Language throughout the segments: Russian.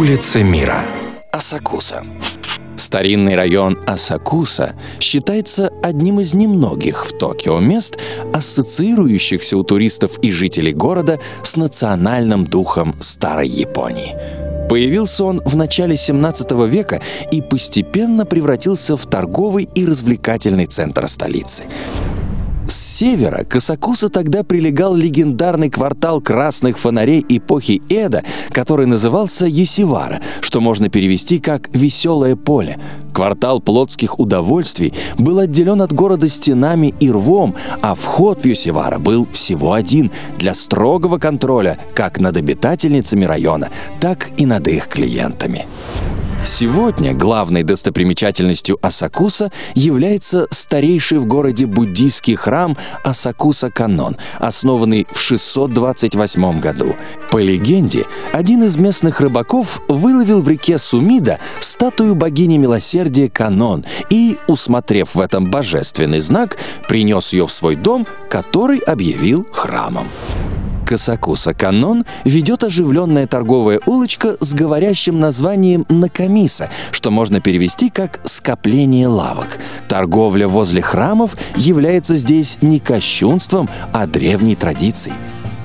Улицы мира. Асакуса. Старинный район Асакуса считается одним из немногих в Токио мест, ассоциирующихся у туристов и жителей города с национальным духом Старой Японии. Появился он в начале 17 века и постепенно превратился в торговый и развлекательный центр столицы. С севера к Асакусу тогда прилегал легендарный квартал красных фонарей эпохи Эда, который назывался Есивара, что можно перевести как «веселое поле». Квартал плотских удовольствий был отделен от города стенами и рвом, а вход в Юсивара был всего один для строгого контроля как над обитательницами района, так и над их клиентами. Сегодня главной достопримечательностью Асакуса является старейший в городе буддийский храм Асакуса Канон, основанный в 628 году. По легенде, один из местных рыбаков выловил в реке Сумида статую богини милосердия Канон и, усмотрев в этом божественный знак, принес ее в свой дом, который объявил храмом. Касакуса Канон ведет оживленная торговая улочка с говорящим названием Накамиса, что можно перевести как «скопление лавок». Торговля возле храмов является здесь не кощунством, а древней традицией.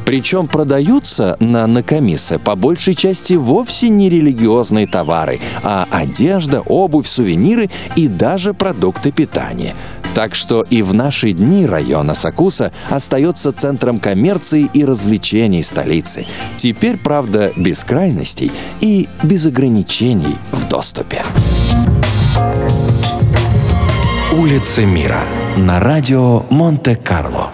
Причем продаются на Накамисе по большей части вовсе не религиозные товары, а одежда, обувь, сувениры и даже продукты питания – так что и в наши дни район Асакуса остается центром коммерции и развлечений столицы. Теперь, правда, без крайностей и без ограничений в доступе. Улицы мира на радио Монте-Карло.